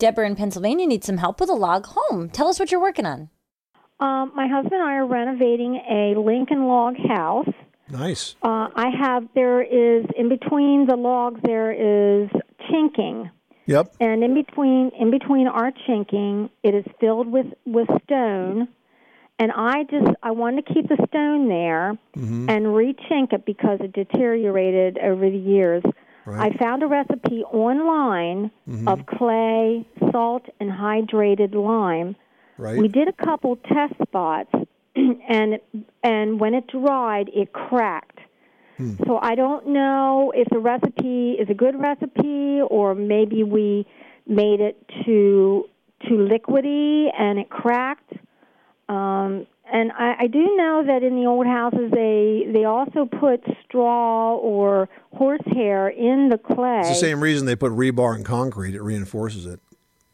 Deborah in Pennsylvania needs some help with a log home. Tell us what you're working on. Um, my husband and I are renovating a Lincoln log house. Nice. Uh, I have there is in between the logs there is chinking, Yep. and in between in between our chinking it is filled with with stone. And I just I wanted to keep the stone there and rechink it because it deteriorated over the years. Right. I found a recipe online of clay, salt, and hydrated lime. Right. We did a couple test spots, and and when it dried, it cracked. So I don't know if the recipe is a good recipe, or maybe we made it too too liquidy and it cracked. Um, and I, I do know that in the old houses they they also put straw or horsehair in the clay. It's the same reason they put rebar in concrete. It reinforces it.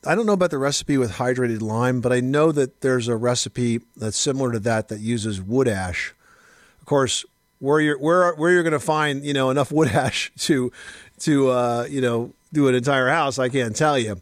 I don't know about the recipe with hydrated lime, but I know that there's a recipe that's similar to that that uses wood ash. Of course, where you're where where you're going to find you know enough wood ash to to uh, you know do an entire house, I can't tell you.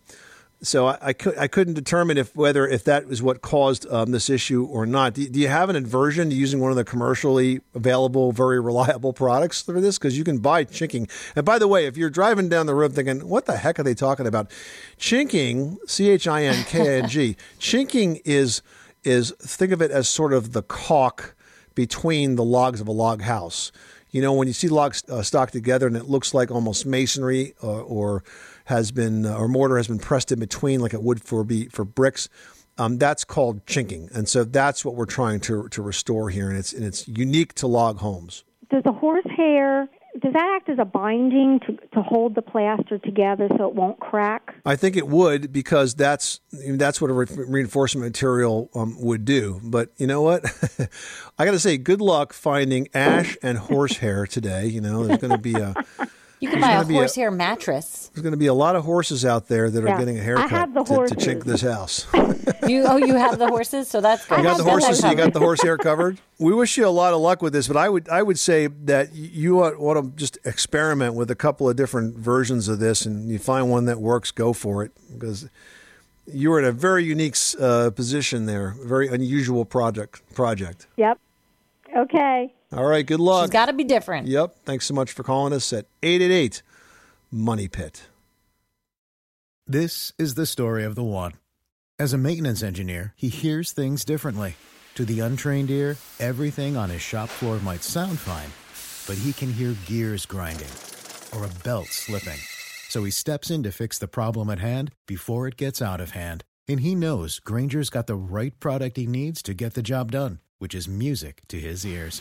So I, I, could, I couldn't determine if whether if that was what caused um, this issue or not. Do, do you have an aversion to using one of the commercially available, very reliable products for this? Because you can buy chinking. And by the way, if you're driving down the road thinking, "What the heck are they talking about?" Chinking, C H I N K N G. Chinking is is think of it as sort of the caulk between the logs of a log house. You know, when you see logs uh, stocked together and it looks like almost masonry or, or has been uh, or mortar has been pressed in between like it would for be for bricks. Um, that's called chinking, and so that's what we're trying to to restore here, and it's and it's unique to log homes. does the horsehair does that act as a binding to to hold the plaster together so it won't crack? I think it would because that's that's what a re- reinforcement material um, would do. But you know what? I got to say, good luck finding ash and horsehair today. You know, there's going to be a You can buy a gonna horsehair mattress. there's going to be a lot of horses out there that are getting a haircut have the to, to chink this house. You oh, you have the horses, so that's good. You got the That's horses. You covered. got the horsehair covered. We wish you a lot of luck with this, but I would I would say that you want, want to just experiment with a couple of different versions of this, and you find one that works, go for it because you're in a very unique uh, position there, very unusual project. Project. Yep. Okay. All right. Good luck. She's got to be different. Yep. Thanks so much for calling us at eight eight eight Money Pit. This is the story of the one. As a maintenance engineer, he hears things differently. To the untrained ear, everything on his shop floor might sound fine, but he can hear gears grinding or a belt slipping. So he steps in to fix the problem at hand before it gets out of hand. And he knows Grainger's got the right product he needs to get the job done, which is music to his ears.